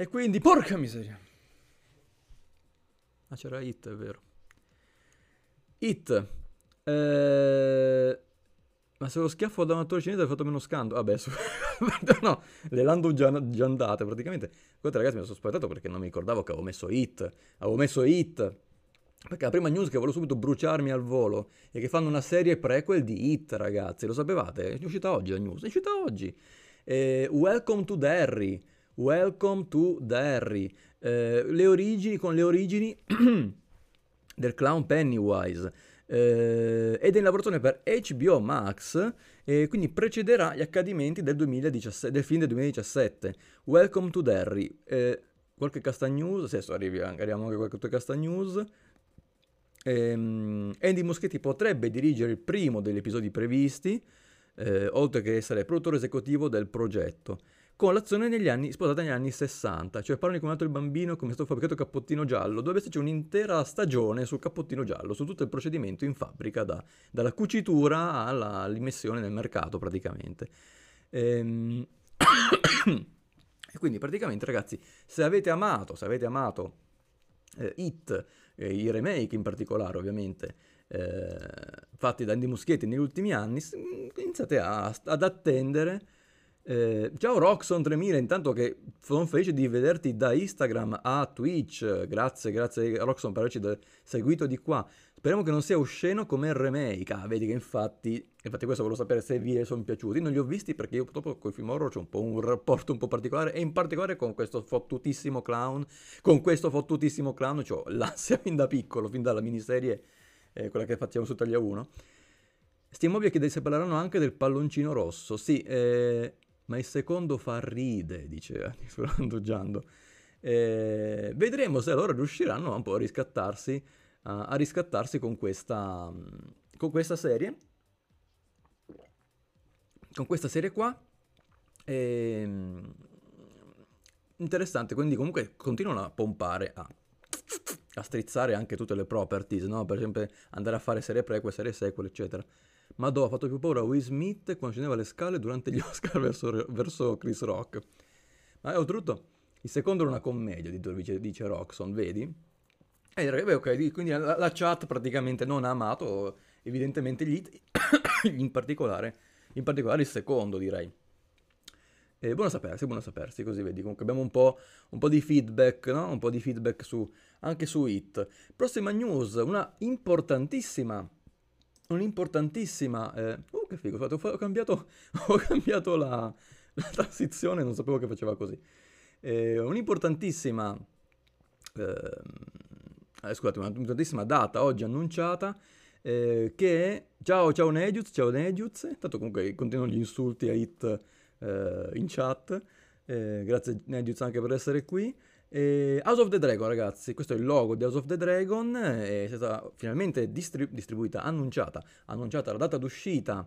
E quindi, porca miseria. Ah, c'era Hit, è vero. Hit. Eh... Ma se lo schiaffo da un attore cinese ha fatto meno scandalo. Vabbè, su... no, le lando già, già andate praticamente. Guardate ragazzi, mi sono sospettato perché non mi ricordavo che avevo messo Hit. Avevo messo Hit. Perché la prima news che volevo subito bruciarmi al volo è che fanno una serie prequel di Hit, ragazzi. Lo sapevate? È uscita oggi la news. È uscita oggi. Eh, Welcome to Derry. Welcome to Derry. Eh, le origini, con le origini del clown Pennywise. Eh, ed è in lavorazione per HBO Max e quindi precederà gli accadimenti del, 2017, del film del 2017. Welcome to Derry. Eh, qualche casta news, sì, adesso arriviamo anche a qualche casta news. Ehm, Andy Muschietti potrebbe dirigere il primo degli episodi previsti, eh, oltre che essere produttore esecutivo del progetto con l'azione negli anni, sposata negli anni 60, cioè parlano di come è nato il bambino, come è stato fabbricato il cappottino giallo, dovrebbe esserci un'intera stagione sul cappottino giallo, su tutto il procedimento in fabbrica, da, dalla cucitura all'immissione nel mercato praticamente. Ehm... e quindi praticamente ragazzi, se avete amato, se avete amato eh, Hit, eh, i remake in particolare ovviamente, eh, fatti da Andy Muschietti negli ultimi anni, iniziate a, ad attendere eh, ciao Roxon 3000, intanto che sono felice di vederti da Instagram a Twitch, grazie, grazie Roxon per averci seguito di qua. Speriamo che non sia osceno come il remake. Ah, vedi che infatti, infatti questo volevo sapere se vi sono piaciuti. Non li ho visti perché io purtroppo con i film horror c'è un po' un rapporto un po' particolare e in particolare con questo fottutissimo clown. Con questo fottutissimo clown ho l'ansia fin da piccolo, fin dalla miniserie, eh, quella che facciamo su Taglia 1. Stiamo ovvio che se parleranno anche del palloncino rosso. Sì, eh, ma il secondo fa ride, dice Giando. Eh, vedremo se allora riusciranno un po' a riscattarsi, a, a riscattarsi con questa, con questa serie. Con questa serie qua. E, ehm, interessante, quindi comunque continuano a pompare, a, a strizzare anche tutte le properties, no? Per esempio andare a fare serie prequel, serie sequel, eccetera. Madò, ha fatto più paura Will Smith quando scendeva le scale durante gli Oscar verso, verso Chris Rock. Ma oltretutto, il secondo era una commedia, dice, dice Roxon, vedi? E eh, beh, ok, quindi la, la, chat praticamente non ha amato evidentemente gli hit, in particolare, in particolare il secondo direi. E buono sapersi, buono sapersi, così vedi. Comunque abbiamo un po', un po', di feedback, no? Un po' di feedback su, anche su Hit. Prossima news, una importantissima un'importantissima... Eh, oh, che figo, ho, ho cambiato, ho cambiato la, la, transizione, non sapevo che faceva così. Eh, un'importantissima... Eh, scusate, un'importantissima data oggi annunciata eh, che. Ciao, ciao Nejuz, ciao Nejuz, intanto comunque continuano gli insulti a Hit eh, in chat, eh, grazie Nejuz anche per essere qui. E House of the Dragon, ragazzi, questo è il logo di House of the Dragon, è stata finalmente distrib- distribuita, annunciata, annunciata la data d'uscita.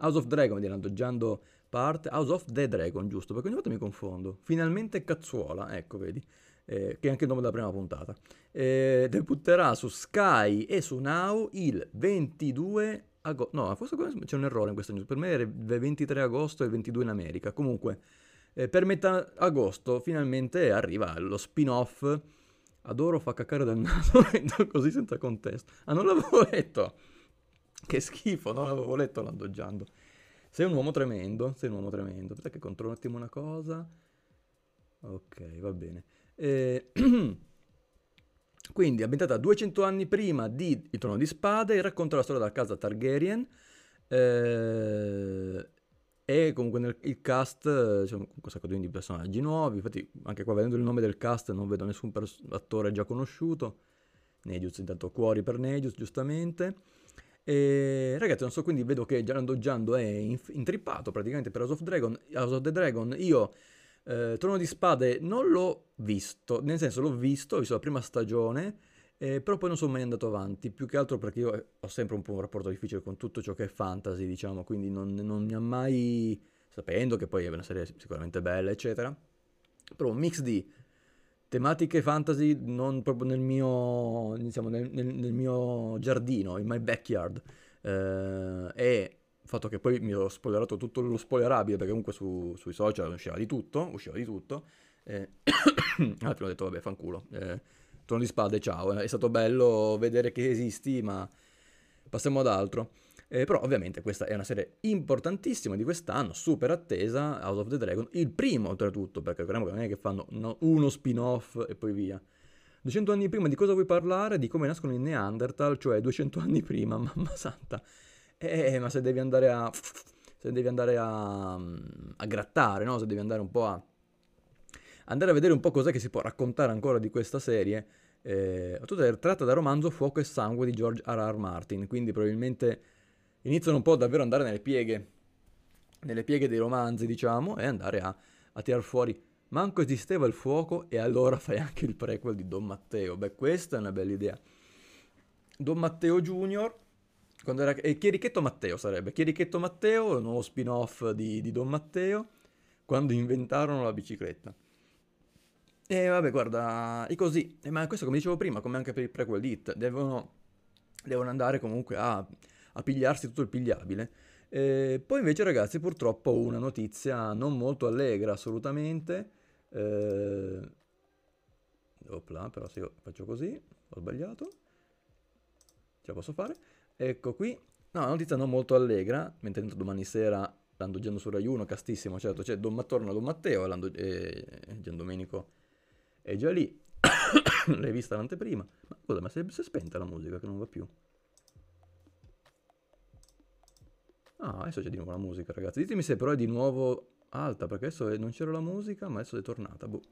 House of Dragon, diranno parte, House of the Dragon, giusto, perché ogni volta mi confondo. Finalmente cazzuola, ecco, vedi, eh, che è anche il nome della prima puntata. Eh, debutterà su Sky e su Now il 22 agosto, no, forse c'è un errore in questa news, per me era il 23 agosto e il 22 in America, comunque eh, per metà agosto finalmente arriva lo spin-off Adoro fa caccare dal naso così senza contesto. Ah, non l'avevo letto! Che schifo, non l'avevo letto l'andoggiando. Sei un uomo tremendo, sei un uomo tremendo. Aspetta che controllo un attimo una cosa. Ok, va bene. Eh, quindi, ambientata 200 anni prima di Il Trono di Spade, racconta la storia della casa Targaryen. Eh, e comunque nel il cast c'è un, sacco di personaggi nuovi. Infatti, anche qua vedendo il nome del cast, non vedo nessun pers- attore già conosciuto. Negius, intanto cuori per Negius, giustamente. E ragazzi, non so, quindi vedo che Gianando Giando è inf- intrippato praticamente per House of, Dragon, House of the Dragon. Io, eh, Trono di Spade, non l'ho visto, nel senso l'ho visto, ho visto la prima stagione eh, però poi non sono mai andato avanti, più che altro perché io ho sempre un po' un rapporto difficile con tutto ciò che è fantasy, diciamo, quindi non, non mi ha mai, sapendo che poi è una serie sicuramente bella, eccetera, però un mix di tematiche fantasy non proprio nel mio, diciamo, nel, nel, nel mio giardino, in my backyard, eh, e il fatto che poi mi ho spoilerato tutto lo spoilerabile, perché comunque su, sui social usciva di tutto, usciva di tutto, Eh, alla fine ho detto, vabbè, fanculo. Eh, trono di spade, ciao. È stato bello vedere che esisti, ma passiamo ad altro. Eh, però ovviamente questa è una serie importantissima di quest'anno, super attesa, House of the Dragon, il primo oltretutto, perché ricordiamo che non è che fanno no, uno spin-off e poi via. 200 anni prima di cosa vuoi parlare? Di come nascono i Neanderthal, cioè 200 anni prima, mamma santa. Eh, ma se devi andare a... se devi andare a, a grattare, no? Se devi andare un po' a... andare a vedere un po' cos'è che si può raccontare ancora di questa serie, eh, tutta è tratta dal romanzo Fuoco e Sangue di George R. R. Martin, quindi probabilmente iniziano un po' davvero ad andare nelle pieghe, nelle pieghe dei romanzi, diciamo, e andare a, a tirar fuori. Manco esisteva il fuoco e allora fai anche il prequel di Don Matteo. Beh, questa è una bella idea. Don Matteo Junior, quando era... E Chierichetto Matteo sarebbe. Chierichetto Matteo, il nuovo spin-off di, di Don Matteo, quando inventarono la bicicletta. E vabbè, guarda, è così. E ma questo, come dicevo prima, come anche per il prequel di Hit, devono, devono andare comunque a a pigliarsi tutto il pigliabile. Eh, poi invece ragazzi purtroppo una notizia non molto allegra assolutamente. Eh, opla, però se io faccio così, ho sbagliato. Ce la posso fare. Ecco qui. No, una notizia non molto allegra, mentre domani sera l'andoggiando su Rai 1, castissimo, certo, c'è Don, torna Don Matteo e, e Gian Domenico è già lì. L'hai vista l'anteprima. Ma scusa, ma si è spenta la musica che non va più? Ah, adesso c'è di nuovo la musica, ragazzi. Ditemi se però è di nuovo alta, perché adesso non c'era la musica, ma adesso è tornata. Boh.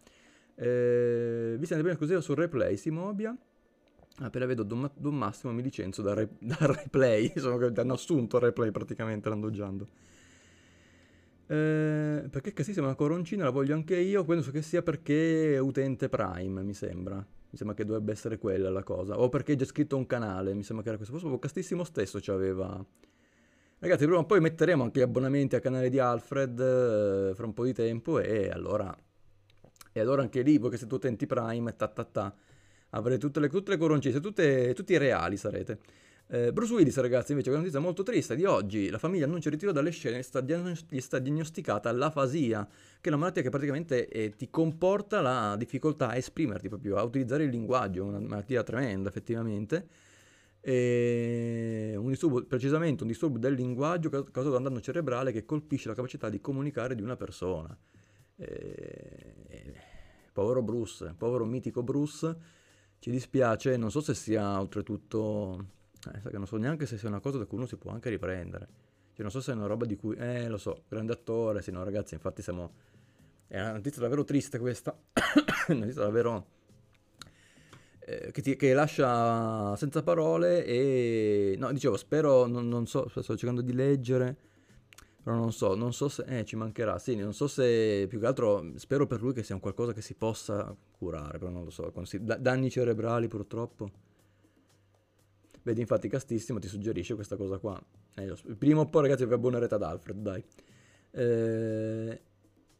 Eh, vi siete bene così su replay, Simobia. Appena vedo Don, Don Massimo mi licenzo da, re, da replay. Che hanno assunto replay praticamente landoggiando. Eh, perché Cassissima una coroncina la voglio anche io. Penso che sia perché è utente Prime, mi sembra. Mi sembra che dovrebbe essere quella la cosa. O perché è già scritto un canale, mi sembra che era questo. Forse Castissimo stesso ci aveva Ragazzi, prima o poi metteremo anche gli abbonamenti al canale di Alfred eh, fra un po' di tempo e allora, e allora anche lì, voi che siete utenti Prime, ta ta ta, avrete tutte le, tutte le coroncine, tutte, tutti reali sarete. Eh, Bruce Willis, ragazzi, invece, è una notizia molto triste di oggi. La famiglia annuncia il ritiro dalle scene, sta, gli sta diagnosticata l'afasia, che è una malattia che praticamente eh, ti comporta la difficoltà a esprimerti, proprio a utilizzare il linguaggio, una malattia tremenda, effettivamente un disturbo, precisamente un disturbo del linguaggio causato da un danno cerebrale che colpisce la capacità di comunicare di una persona. E, povero Bruce, povero mitico Bruce, ci dispiace, non so se sia oltretutto, eh, non so neanche se sia una cosa da cui uno si può anche riprendere. Cioè, non so se è una roba di cui, eh, lo so, grande attore, sì, no, ragazzi, infatti siamo... È una notizia davvero triste questa, una notizia davvero eh, che, ti, che, lascia senza parole e... No, dicevo, spero, non, non, so, sto cercando di leggere, però non so, non so se... Eh, ci mancherà, sì, non so se... Più che altro spero per lui che sia un qualcosa che si possa curare, però non lo so. Danni cerebrali purtroppo. Vedi, infatti Castissimo ti suggerisce questa cosa qua. Eh, prima o poi ragazzi vi abbonerete ad Alfred, dai. Eh,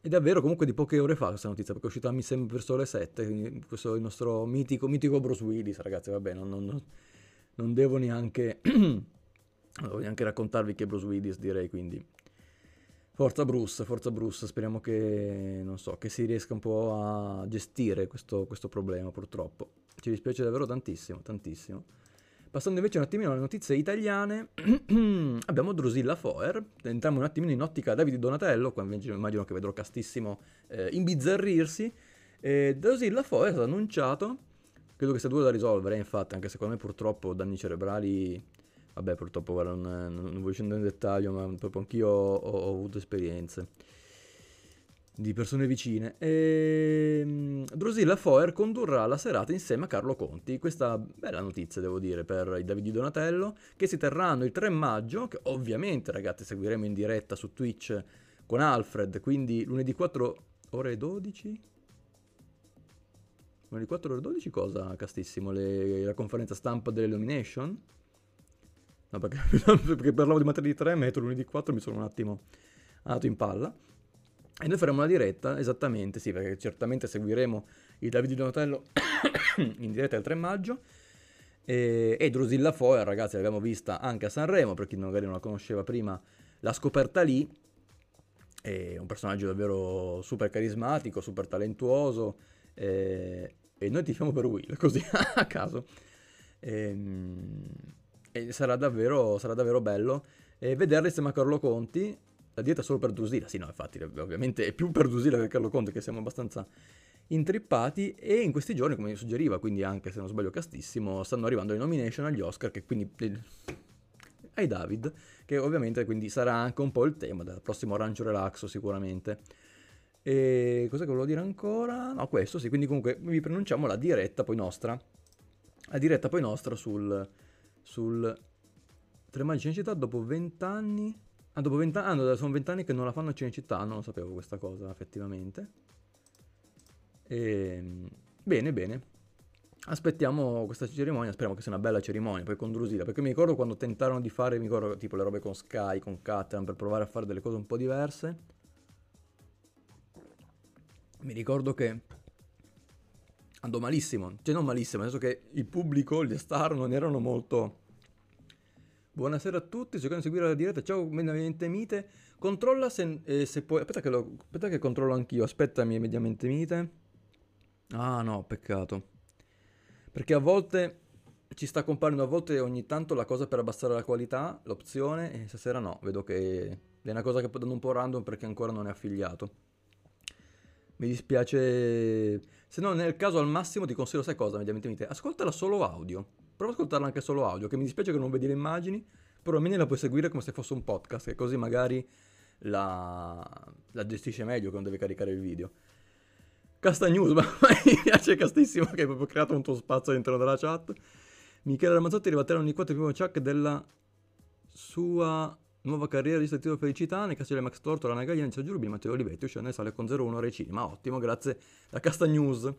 ed è vero comunque di poche ore fa questa notizia, perché è uscita mi sembra verso le 7, quindi questo è il nostro mitico, mitico Bruce Willis, ragazzi, vabbè, non, non, non devo neanche... devo neanche raccontarvi che è Bruce Willis, direi, quindi... Forza Bruce, forza Bruce, speriamo che, non so, che si riesca un po' a gestire questo, questo problema, purtroppo. Ci dispiace davvero tantissimo, tantissimo. Passando invece un attimino alle notizie italiane, abbiamo Drusilla Foer, entriamo un attimino in ottica Davide Donatello, qua immagino che vedrò castissimo eh, imbizzarrirsi. Eh, Drusilla Foer è stato annunciato, credo che sia duro da risolvere, infatti, anche secondo me purtroppo danni cerebrali, vabbè purtroppo guarda, non, non, voglio scendere in dettaglio, ma proprio anch'io ho, ho avuto esperienze di persone vicine. E... Ehm, Drusilla Foer condurrà la serata insieme a Carlo Conti. Questa bella notizia, devo dire, per i Davidi Donatello, che si terranno il 3 maggio, che ovviamente, ragazzi, seguiremo in diretta su Twitch con Alfred, quindi lunedì 4 ore 12? Lunedì 4 ore 12 cosa, castissimo? Le... la conferenza stampa dell'Illumination? No, perché, perché parlavo di materia di 3, metro lunedì 4 mi sono un attimo andato in palla. E noi faremo una diretta, esattamente, sì, perché certamente seguiremo il Davide Donatello in diretta il 3 maggio. E, e Drusilla Foer, ragazzi, l'abbiamo vista anche a Sanremo, per chi magari non la conosceva prima, l'ha scoperta lì. è un personaggio davvero super carismatico, super talentuoso eh, e noi tifiamo per Will, così a caso. E, ehm, e sarà, davvero, sarà davvero bello e vederla insieme a Carlo Conti. La dieta solo per Drusilla, sì no infatti ovviamente è più per Drusilla che Carlo Conti che siamo abbastanza intrippati e in questi giorni come suggeriva, quindi anche se non sbaglio castissimo, stanno arrivando le nomination agli Oscar che quindi ai David, che ovviamente quindi sarà anche un po' il tema del prossimo Rancio Relaxo sicuramente. E cosa che volevo dire ancora? No, questo sì, quindi comunque vi pronunciamo la diretta poi nostra, la diretta poi nostra sul, sul Tre Magi Cinecittà dopo vent'anni. Ah, dopo vent'anni, ah, sono vent'anni che non la fanno a Cinecittà, non lo sapevo questa cosa effettivamente. E, ehm, bene, bene aspettiamo questa cerimonia, speriamo che sia una bella cerimonia, poi con Drusilla, perché mi ricordo quando tentarono di fare, mi ricordo tipo le robe con Sky, con Catalan, per provare a fare delle cose un po' diverse. Mi ricordo che andò malissimo, cioè non malissimo, nel senso che il pubblico, gli star non erano molto... Buonasera a tutti, cercando di seguire la diretta, ciao mediamente mite, controlla se, eh, se puoi... Aspetta che, lo... Aspetta che controllo anch'io, aspettami mediamente mite. Ah no, peccato. Perché a volte ci sta comparendo, a volte ogni tanto la cosa per abbassare la qualità, l'opzione, e stasera no, vedo che è una cosa che può dare un po' random perché ancora non è affiliato. Mi dispiace, se no nel caso al massimo ti consiglio sai cosa, mediamente mite, ascoltala solo audio, prova ad ascoltarla anche solo audio, che mi dispiace che non vedi le immagini, però almeno la puoi seguire come se fosse un podcast, che così magari la, la gestisce meglio che non deve caricare il video. Casta News, ma mi piace castissimo che hai proprio creato un tuo spazio all'interno della chat. Michele Ramazzotti terra ogni 4 il primo chuck della sua nuova carriera di titolo Felicità, nei Castelli Max Torto, Lana Gagliani, Sergio Rubini, Matteo Olivetti, uscendo sale con 0-1 Recini. Ma ottimo, grazie da Casta News.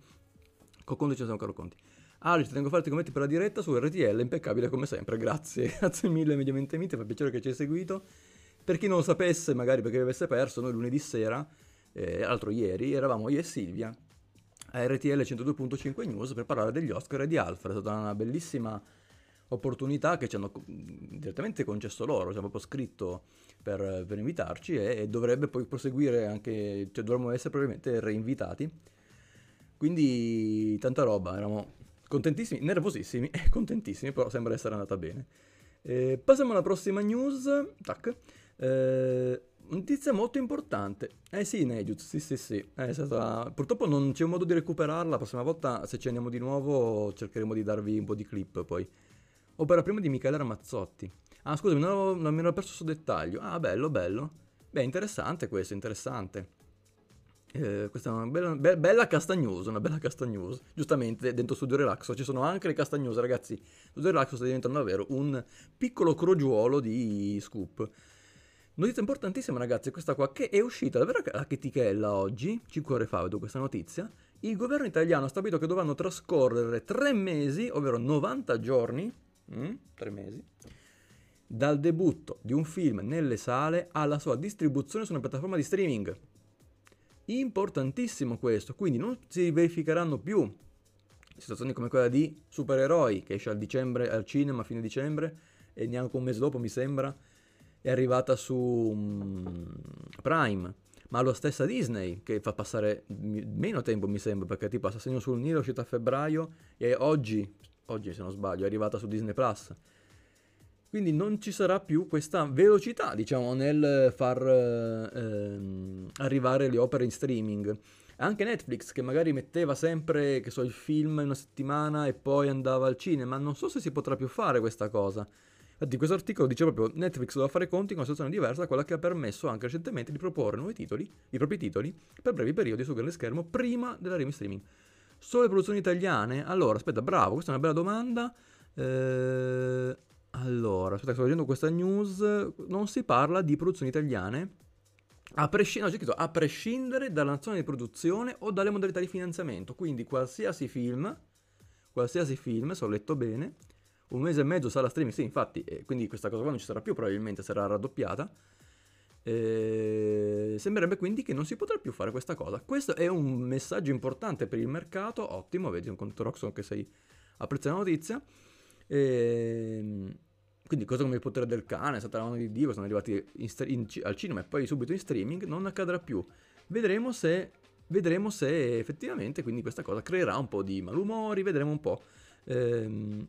Con ci siamo caro Conti. Alice, tengo a farti i commenti per la diretta su RTL, impeccabile come sempre, grazie. Grazie mille, mediamente mite, fa piacere che ci hai seguito. Per chi non lo sapesse, magari perché avesse perso, noi lunedì sera eh, l'altro ieri, eravamo io e Silvia a RTL 102.5 News per parlare degli Oscar e di Alfred. È stata una bellissima opportunità che ci hanno direttamente concesso loro, ci hanno proprio scritto per, per invitarci e, e, dovrebbe poi proseguire anche, cioè dovremmo essere probabilmente reinvitati. Quindi tanta roba, eravamo contentissimi, nervosissimi e contentissimi, però sembra essere andata bene. Eh, passiamo alla prossima news. Tac. Eh, Notizia molto importante. Eh sì, Nejut, sì sì sì. È stata... Purtroppo non c'è un modo di recuperarla, la prossima volta se ci andiamo di nuovo cercheremo di darvi un po' di clip poi. Opera prima di Michele Ramazzotti. Ah scusami, non, non mi ero perso questo dettaglio. Ah bello, bello. Beh, interessante questo, interessante. Eh, questa è una bella, be- bella casta news, una bella casta news. Giustamente dentro Studio Relaxo ci sono anche le casta news, ragazzi. Studio Relaxo sta diventando davvero un piccolo crogiuolo di scoop. Notizia importantissima ragazzi, questa qua che è uscita davvero a chetichella oggi, 5 ore fa vedo questa notizia. Il governo italiano ha stabilito che dovranno trascorrere 3 mesi, ovvero 90 giorni, mm, 3 mesi, dal debutto di un film nelle sale alla sua distribuzione su una piattaforma di streaming. Importantissimo questo, quindi non si verificheranno più situazioni come quella di Supereroi che esce dicembre al cinema a fine dicembre e neanche un mese dopo mi sembra è arrivata su um, Prime, ma lo stessa Disney che fa passare meno tempo mi sembra, perché tipo Assassino sul Nilo è uscita a febbraio e oggi, oggi se non sbaglio, è arrivata su Disney Plus. Quindi non ci sarà più questa velocità, diciamo, nel far ehm, arrivare le opere in streaming. Anche Netflix, che magari metteva sempre, che so, il film in una settimana e poi andava al cinema, non so se si potrà più fare questa cosa. Infatti questo articolo dice proprio Netflix doveva fare conti con una situazione diversa da quella che ha permesso anche recentemente di proporre nuovi titoli, i propri titoli, per brevi periodi su grande schermo prima dell'arrivo in streaming. Solo le produzioni italiane? Allora, aspetta, bravo, questa è una bella domanda. Eh, allora, aspetta, sto leggendo questa news. Non si parla di produzioni italiane. A, prescind- no, scritto, a prescindere dalla nazione di produzione o dalle modalità di finanziamento. Quindi qualsiasi film, qualsiasi film, se ho letto bene, un mese e mezzo sarà streaming, sì, infatti, eh, quindi questa cosa qua non ci sarà più, probabilmente sarà raddoppiata. Eh, sembrerebbe quindi che non si potrà più fare questa cosa. Questo è un messaggio importante per il mercato, ottimo, vedi un conto Roxon che sei apprezza la notizia. Eh, quindi cosa come il potere del cane, Satana di Dio, sono arrivati in, in, al cinema e poi subito in streaming, non accadrà più. Vedremo se, vedremo se effettivamente quindi questa cosa creerà un po' di malumori, vedremo un po'. Ehm,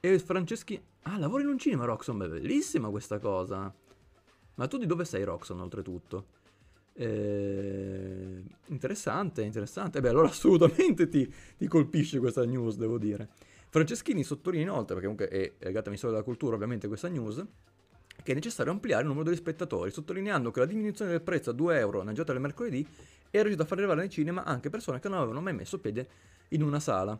e Franceschi... Ah, lavori in un cinema, Roxon, beh, bellissima questa cosa. Ma tu di dove sei, Roxon, oltretutto? Eh, interessante, interessante. Beh, allora assolutamente ti, ti colpisce questa news, devo dire. Franceschini sottolinea inoltre, perché comunque è legata al Ministero Cultura ovviamente questa news, che è necessario ampliare il numero degli spettatori, sottolineando che la diminuzione del prezzo a 2 euro nel giorno del mercoledì è riuscita a far arrivare nel cinema anche persone che non avevano mai messo piede in una sala.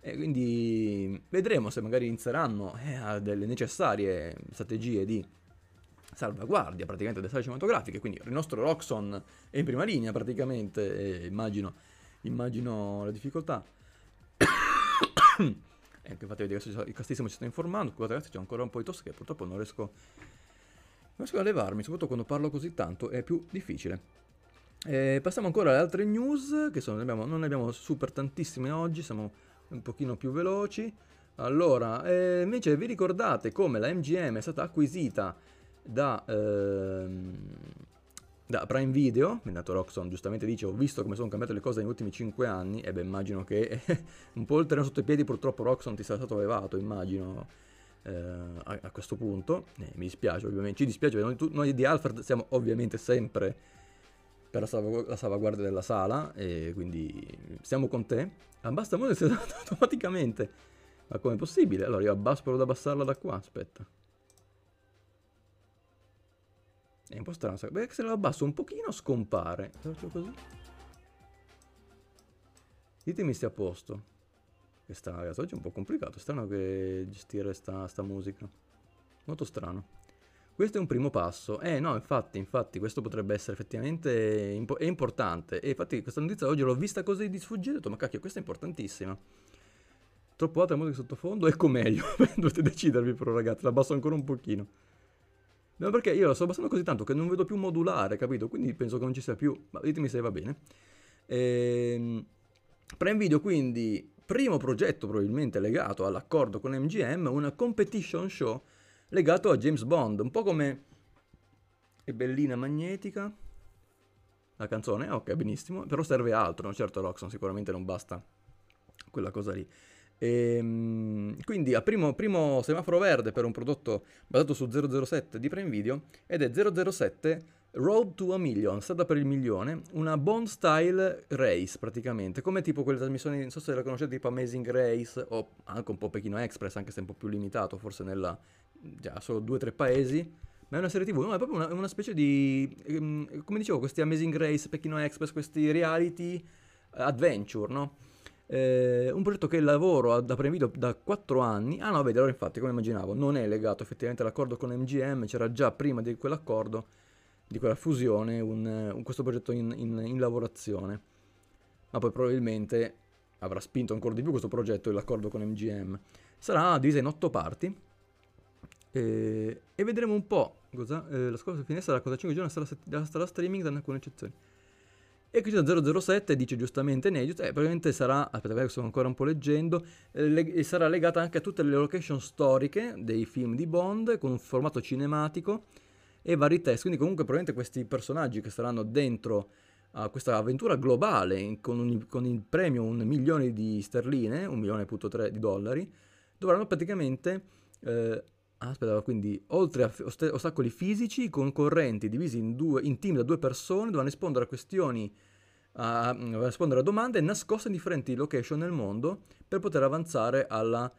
E quindi vedremo se magari inizieranno eh, delle necessarie strategie di salvaguardia praticamente delle sale cinematografiche, quindi il nostro Roxon è in prima linea praticamente, immagino, immagino la difficoltà. E anche infatti vedere il castissimo ci sta informando. Ragazzi, c'è ancora un po' di tosse che purtroppo non riesco, non riesco a levarmi, soprattutto quando parlo così tanto è più difficile. E passiamo ancora alle altre news, che sono, ne abbiamo, non ne abbiamo super tantissime oggi, siamo un pochino più veloci. Allora, eh, invece vi ricordate come la MGM è stata acquisita da... Ehm, da Prime Video, Minato Roxon giustamente dice ho visto come sono cambiate le cose negli ultimi 5 anni e beh immagino che un po' il terreno sotto i piedi purtroppo Roxon ti sia stato allevato immagino eh, a, a, questo punto. Eh, mi dispiace ovviamente ci dispiace noi, noi, di Alfred siamo ovviamente sempre per la, salvagu- la salvaguardia della sala e quindi siamo con te. Ah, basta muoversi automaticamente. Ma come è possibile? allora io abbasso provo ad abbassarla da qua aspetta È un po' strano, perché se lo abbasso un pochino scompare. Faccio così. Ditemi se è a posto. Questa ragazzi, oggi è un po' complicato, strano che gestire sta, sta musica. Molto strano. Questo è un primo passo. Eh no, infatti, infatti, questo potrebbe essere effettivamente impo- importante. E infatti questa notizia oggi l'ho vista così di sfuggire e ho detto, ma cacchio, questa è importantissima. Troppo alta musica sottofondo, ecco meglio. Dovete decidervi però ragazzi, la abbasso ancora un pochino. No, perché io lo sto abbassando così tanto che non vedo più modulare, capito? Quindi penso che non ci sia più. Ma ditemi se va bene. Ehm, Prime Video quindi, primo progetto probabilmente legato all'accordo con MGM, una competition show legato a James Bond, un po' come è bellina magnetica. La canzone, ok, benissimo, però serve altro, no? certo Roxon sicuramente non basta quella cosa lì. E, ehm, quindi a primo, primo, semaforo verde per un prodotto basato su 007 di Prime Video ed è 007 Road to a Million, strada per il milione, una Bond style race praticamente, come tipo quelle trasmissioni, non so se la conoscete, tipo Amazing Race o anche un po' Pechino Express, anche se è un po' più limitato, forse nella già solo due o tre paesi, ma è una serie tv, no, è proprio una, una specie di, ehm, come dicevo, questi Amazing Race, Pechino Express, questi reality adventure, no? Eh, un progetto che lavoro da Premio da 4 anni. Ah no, vedi, allora infatti, come immaginavo, non è legato effettivamente all'accordo con MGM, c'era già prima di quell'accordo, di quella fusione, un, un, questo progetto in, in, in, lavorazione. Ma poi probabilmente avrà spinto ancora di più questo progetto, l'accordo con MGM. Sarà divisa in 8 parti. Eh, e vedremo un po' cosa, eh, la scorsa finestra da cosa 5 giorni sarà, sarà streaming da alcune eccezioni. E qui c'è 007 dice giustamente inedito, eh, probabilmente sarà, aspetta, sto ancora un po' leggendo, eh, le, sarà legata anche a tutte le location storiche dei film di Bond con un formato cinematico e vari test, quindi comunque probabilmente questi personaggi che saranno dentro a questa avventura globale con, un, con, il premio un milione di sterline, un milione e tre di dollari, dovranno praticamente... Eh, aspetta, quindi oltre a ostacoli fisici, i concorrenti divisi in, due, in team da due persone dovranno rispondere a questioni, a, a rispondere a domande nascoste in differenti location nel mondo per poter avanzare alla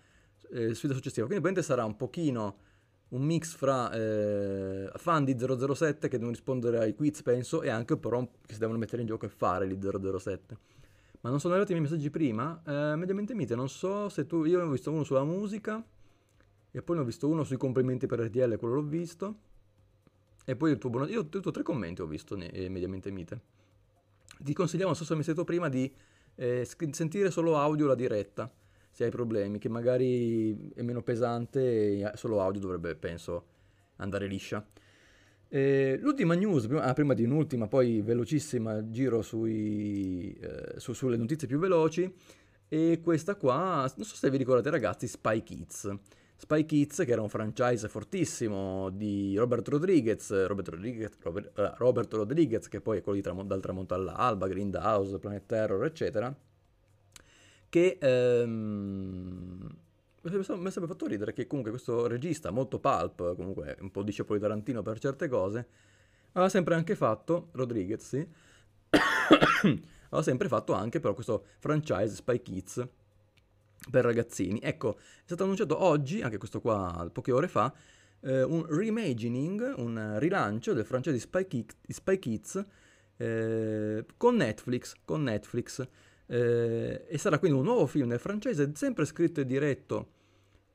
eh, sfida successiva. Quindi praticamente sarà un pochino un mix fra eh, fan di 007 che devono rispondere ai quiz, penso, e anche però che si devono mettere in gioco e fare gli 007. Ma non sono arrivati i miei messaggi prima? Eh, mediamente mite, non so se tu... Io ho visto uno sulla musica e poi ne ho visto uno sui complimenti per RTL, quello l'ho visto. E poi il tuo buono... Io ho tutto tre commenti ho visto eh, mediamente mite. Ti consigliamo, non so se mi sei detto prima, di eh, sentire solo audio la diretta, se hai problemi, che magari è meno pesante e solo audio dovrebbe, penso, andare liscia. Eh, l'ultima news, ah, prima, di un'ultima, poi velocissima, giro sui, eh, su, sulle notizie più veloci, e questa qua, non so se vi ricordate ragazzi, Spy Kids. Spy Kids, che era un franchise fortissimo di Robert Rodriguez, Robert Rodriguez, Robert, uh, Robert Rodriguez che poi è quello Tram- dal tramonto all'alba, Grindhouse, Planet Terror, eccetera, che ehm, mi ha sempre fatto ridere che comunque questo regista, molto pulp, comunque un po' discepolo di Tarantino per certe cose, aveva sempre anche fatto, Rodriguez, sì, aveva sempre fatto anche però questo franchise Spy Kids, per ragazzini. Ecco, è stato annunciato oggi, anche questo qua poche ore fa, eh, un reimagining, un rilancio del franchise di Spy, Spy Kids eh, con Netflix, con Netflix. Eh, e sarà quindi un nuovo film del franchise, sempre scritto e diretto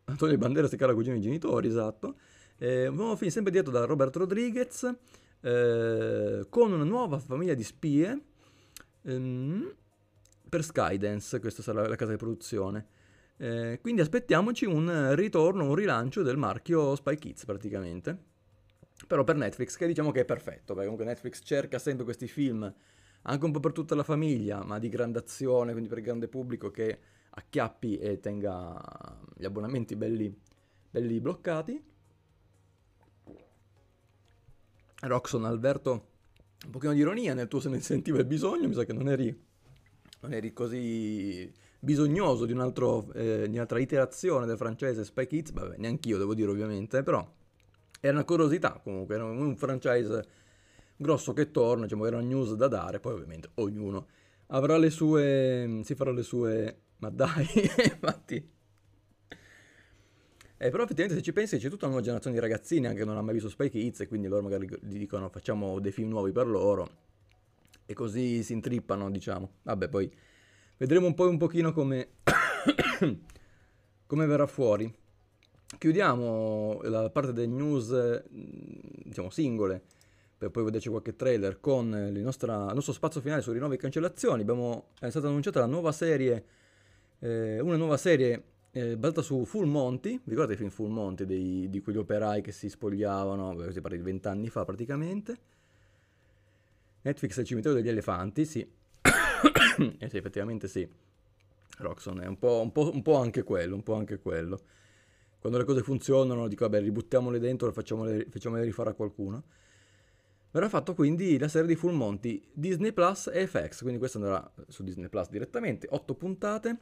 Antonio Banderas e cara cugino i genitori, esatto. Eh, un nuovo film sempre diretto da Robert Rodriguez, eh, con una nuova famiglia di spie. Ehm, per Skydance, questa sarà la casa di produzione. Eh, quindi aspettiamoci un ritorno, un rilancio del marchio Spy Kids praticamente. Però per Netflix, che diciamo che è perfetto, perché comunque Netflix cerca sempre questi film anche un po' per tutta la famiglia, ma di grande azione, quindi per il grande pubblico che acchiappi e tenga gli abbonamenti belli, belli bloccati. Roxon, Alberto, un pochino di ironia nel tuo se ne sentiva il bisogno, mi sa che non eri non eri così bisognoso di, un altro, eh, di un'altra iterazione del francese Spy Kids, vabbè, neanche io devo dire ovviamente, però era una curiosità comunque, era un franchise grosso che torna, diciamo, era una news da dare, poi ovviamente ognuno avrà le sue, si farà le sue, ma dai, infatti... Eh, però effettivamente se ci pensi c'è tutta una nuova generazione di ragazzini anche che non ha mai visto Spy Kids e quindi loro magari gli dicono facciamo dei film nuovi per loro e così si intrippano, diciamo. Vabbè, poi vedremo un po' un pochino come, come verrà fuori. Chiudiamo la parte delle news, diciamo, singole, per poi vederci qualche trailer con il, nostra, il nostro spazio finale su rinnovi e cancellazioni. Abbiamo, è stata annunciata la nuova serie, eh, una nuova serie eh, basata su Full Monty. Vi ricordate il film Full Monty dei, di quegli operai che si spogliavano, si parla di vent'anni fa praticamente Netflix è il cimitero degli elefanti, sì. eh sì, effettivamente sì. Roxon è un po', un, po', un po', anche quello, un po' anche quello. Quando le cose funzionano dico, vabbè, ributtiamole dentro e facciamole, facciamole rifare a qualcuno. Verrà fatto quindi la serie di Full Monty, Disney Plus e FX, quindi questa andrà su Disney Plus direttamente, 8 puntate.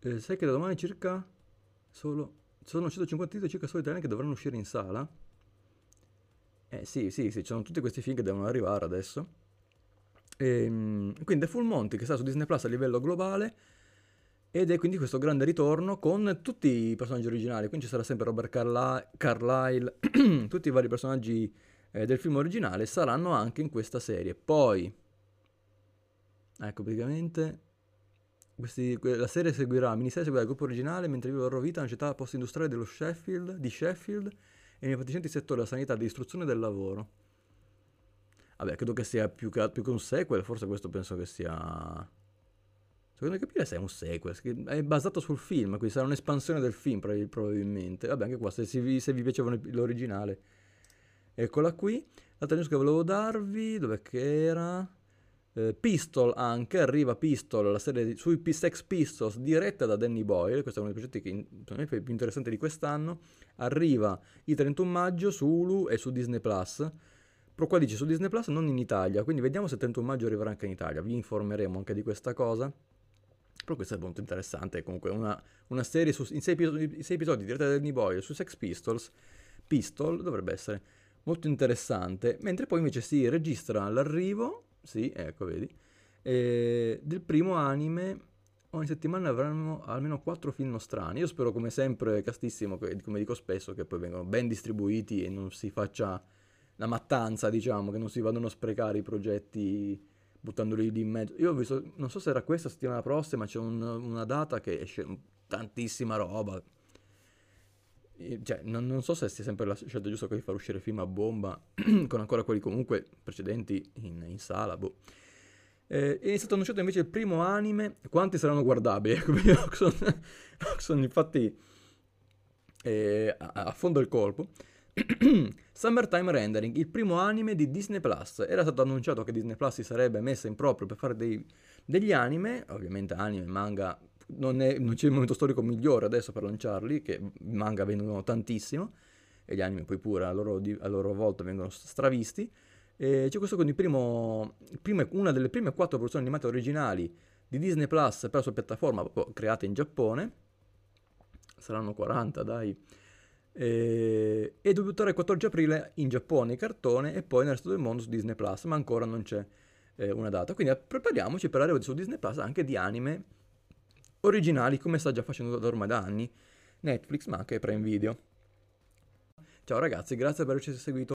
Eh, sai che da domani circa solo... Sono 150 titoli circa solo italiani che dovranno uscire in sala? Eh sì, sì, sì, ci sono tutti questi film che devono arrivare adesso. E, ehm, quindi è Full Monty che sta su Disney Plus a livello globale ed è quindi questo grande ritorno con tutti i personaggi originali. Quindi ci sarà sempre Robert Carly- Carlyle, tutti i vari personaggi eh, del film originale saranno anche in questa serie. Poi, ecco praticamente, questi, la serie seguirà, la miniserie seguirà il gruppo originale mentre vive la loro vita in una città post-industriale dello Sheffield, di Sheffield e nei fatiscenti settori della sanità, dell'istruzione e del lavoro. Vabbè, credo che sia più che, più che un sequel, forse questo penso che sia... Secondo me capire se è un sequel, è basato sul film, quindi sarà un'espansione del film probabilmente. Vabbè, anche qua, se, si, se vi piaceva l'originale. Eccola qui. L'altra news che volevo darvi, dov'è che era? Eh, Pistol anche, arriva Pistol, la serie di, sui Sex Pistols diretta da Danny Boyle, questo è uno dei progetti che secondo me più interessante di quest'anno, arriva il 31 maggio su Hulu e su Disney+. Plus. Però qua dice su Disney Plus non in Italia, quindi vediamo se il 31 maggio arriverà anche in Italia, vi informeremo anche di questa cosa. Però questo è molto interessante, comunque una, una serie su, in 6 episodi, episodi diretta da Danny Boyle su Sex Pistols, Pistol dovrebbe essere molto interessante, mentre poi invece si registra l'arrivo sì, ecco, vedi. E del primo anime ogni settimana avranno almeno 4 film strani. Io spero come sempre, castissimo, come dico spesso, che poi vengano ben distribuiti e non si faccia la mattanza, diciamo, che non si vadano a sprecare i progetti buttandoli lì in mezzo. Io ho visto, non so se era questa settimana prossima, c'è un, una data che esce tantissima roba. Cioè, non, non, so se sia sempre la scelta giusta quella di far uscire film a bomba, con ancora quelli comunque precedenti in, in sala, boh. Eh, è stato annunciato invece il primo anime, quanti saranno guardabili? Ecco, Roxon infatti eh, a, fondo il colpo. Summertime Rendering, il primo anime di Disney Plus. Era stato annunciato che Disney Plus si sarebbe messa in proprio per fare dei, degli anime, ovviamente anime, manga non, è, non c'è il momento storico migliore adesso per lanciarli, che manga vendono tantissimo, e gli anime poi pure a loro, a loro volta vengono stravisti. E c'è questo con il primo, prime, una delle prime quattro produzioni animate originali di Disney Plus per la sua piattaforma, proprio create in Giappone. Saranno 40, dai. E, e debuttare il 14 aprile in Giappone, cartone, e poi nel resto del mondo su Disney Plus, ma ancora non c'è eh, una data. Quindi prepariamoci per arrivare su Disney Plus anche di anime originali, come sta già facendo da ormai da anni Netflix, ma anche Prime Video. Ciao ragazzi, grazie per averci seguito.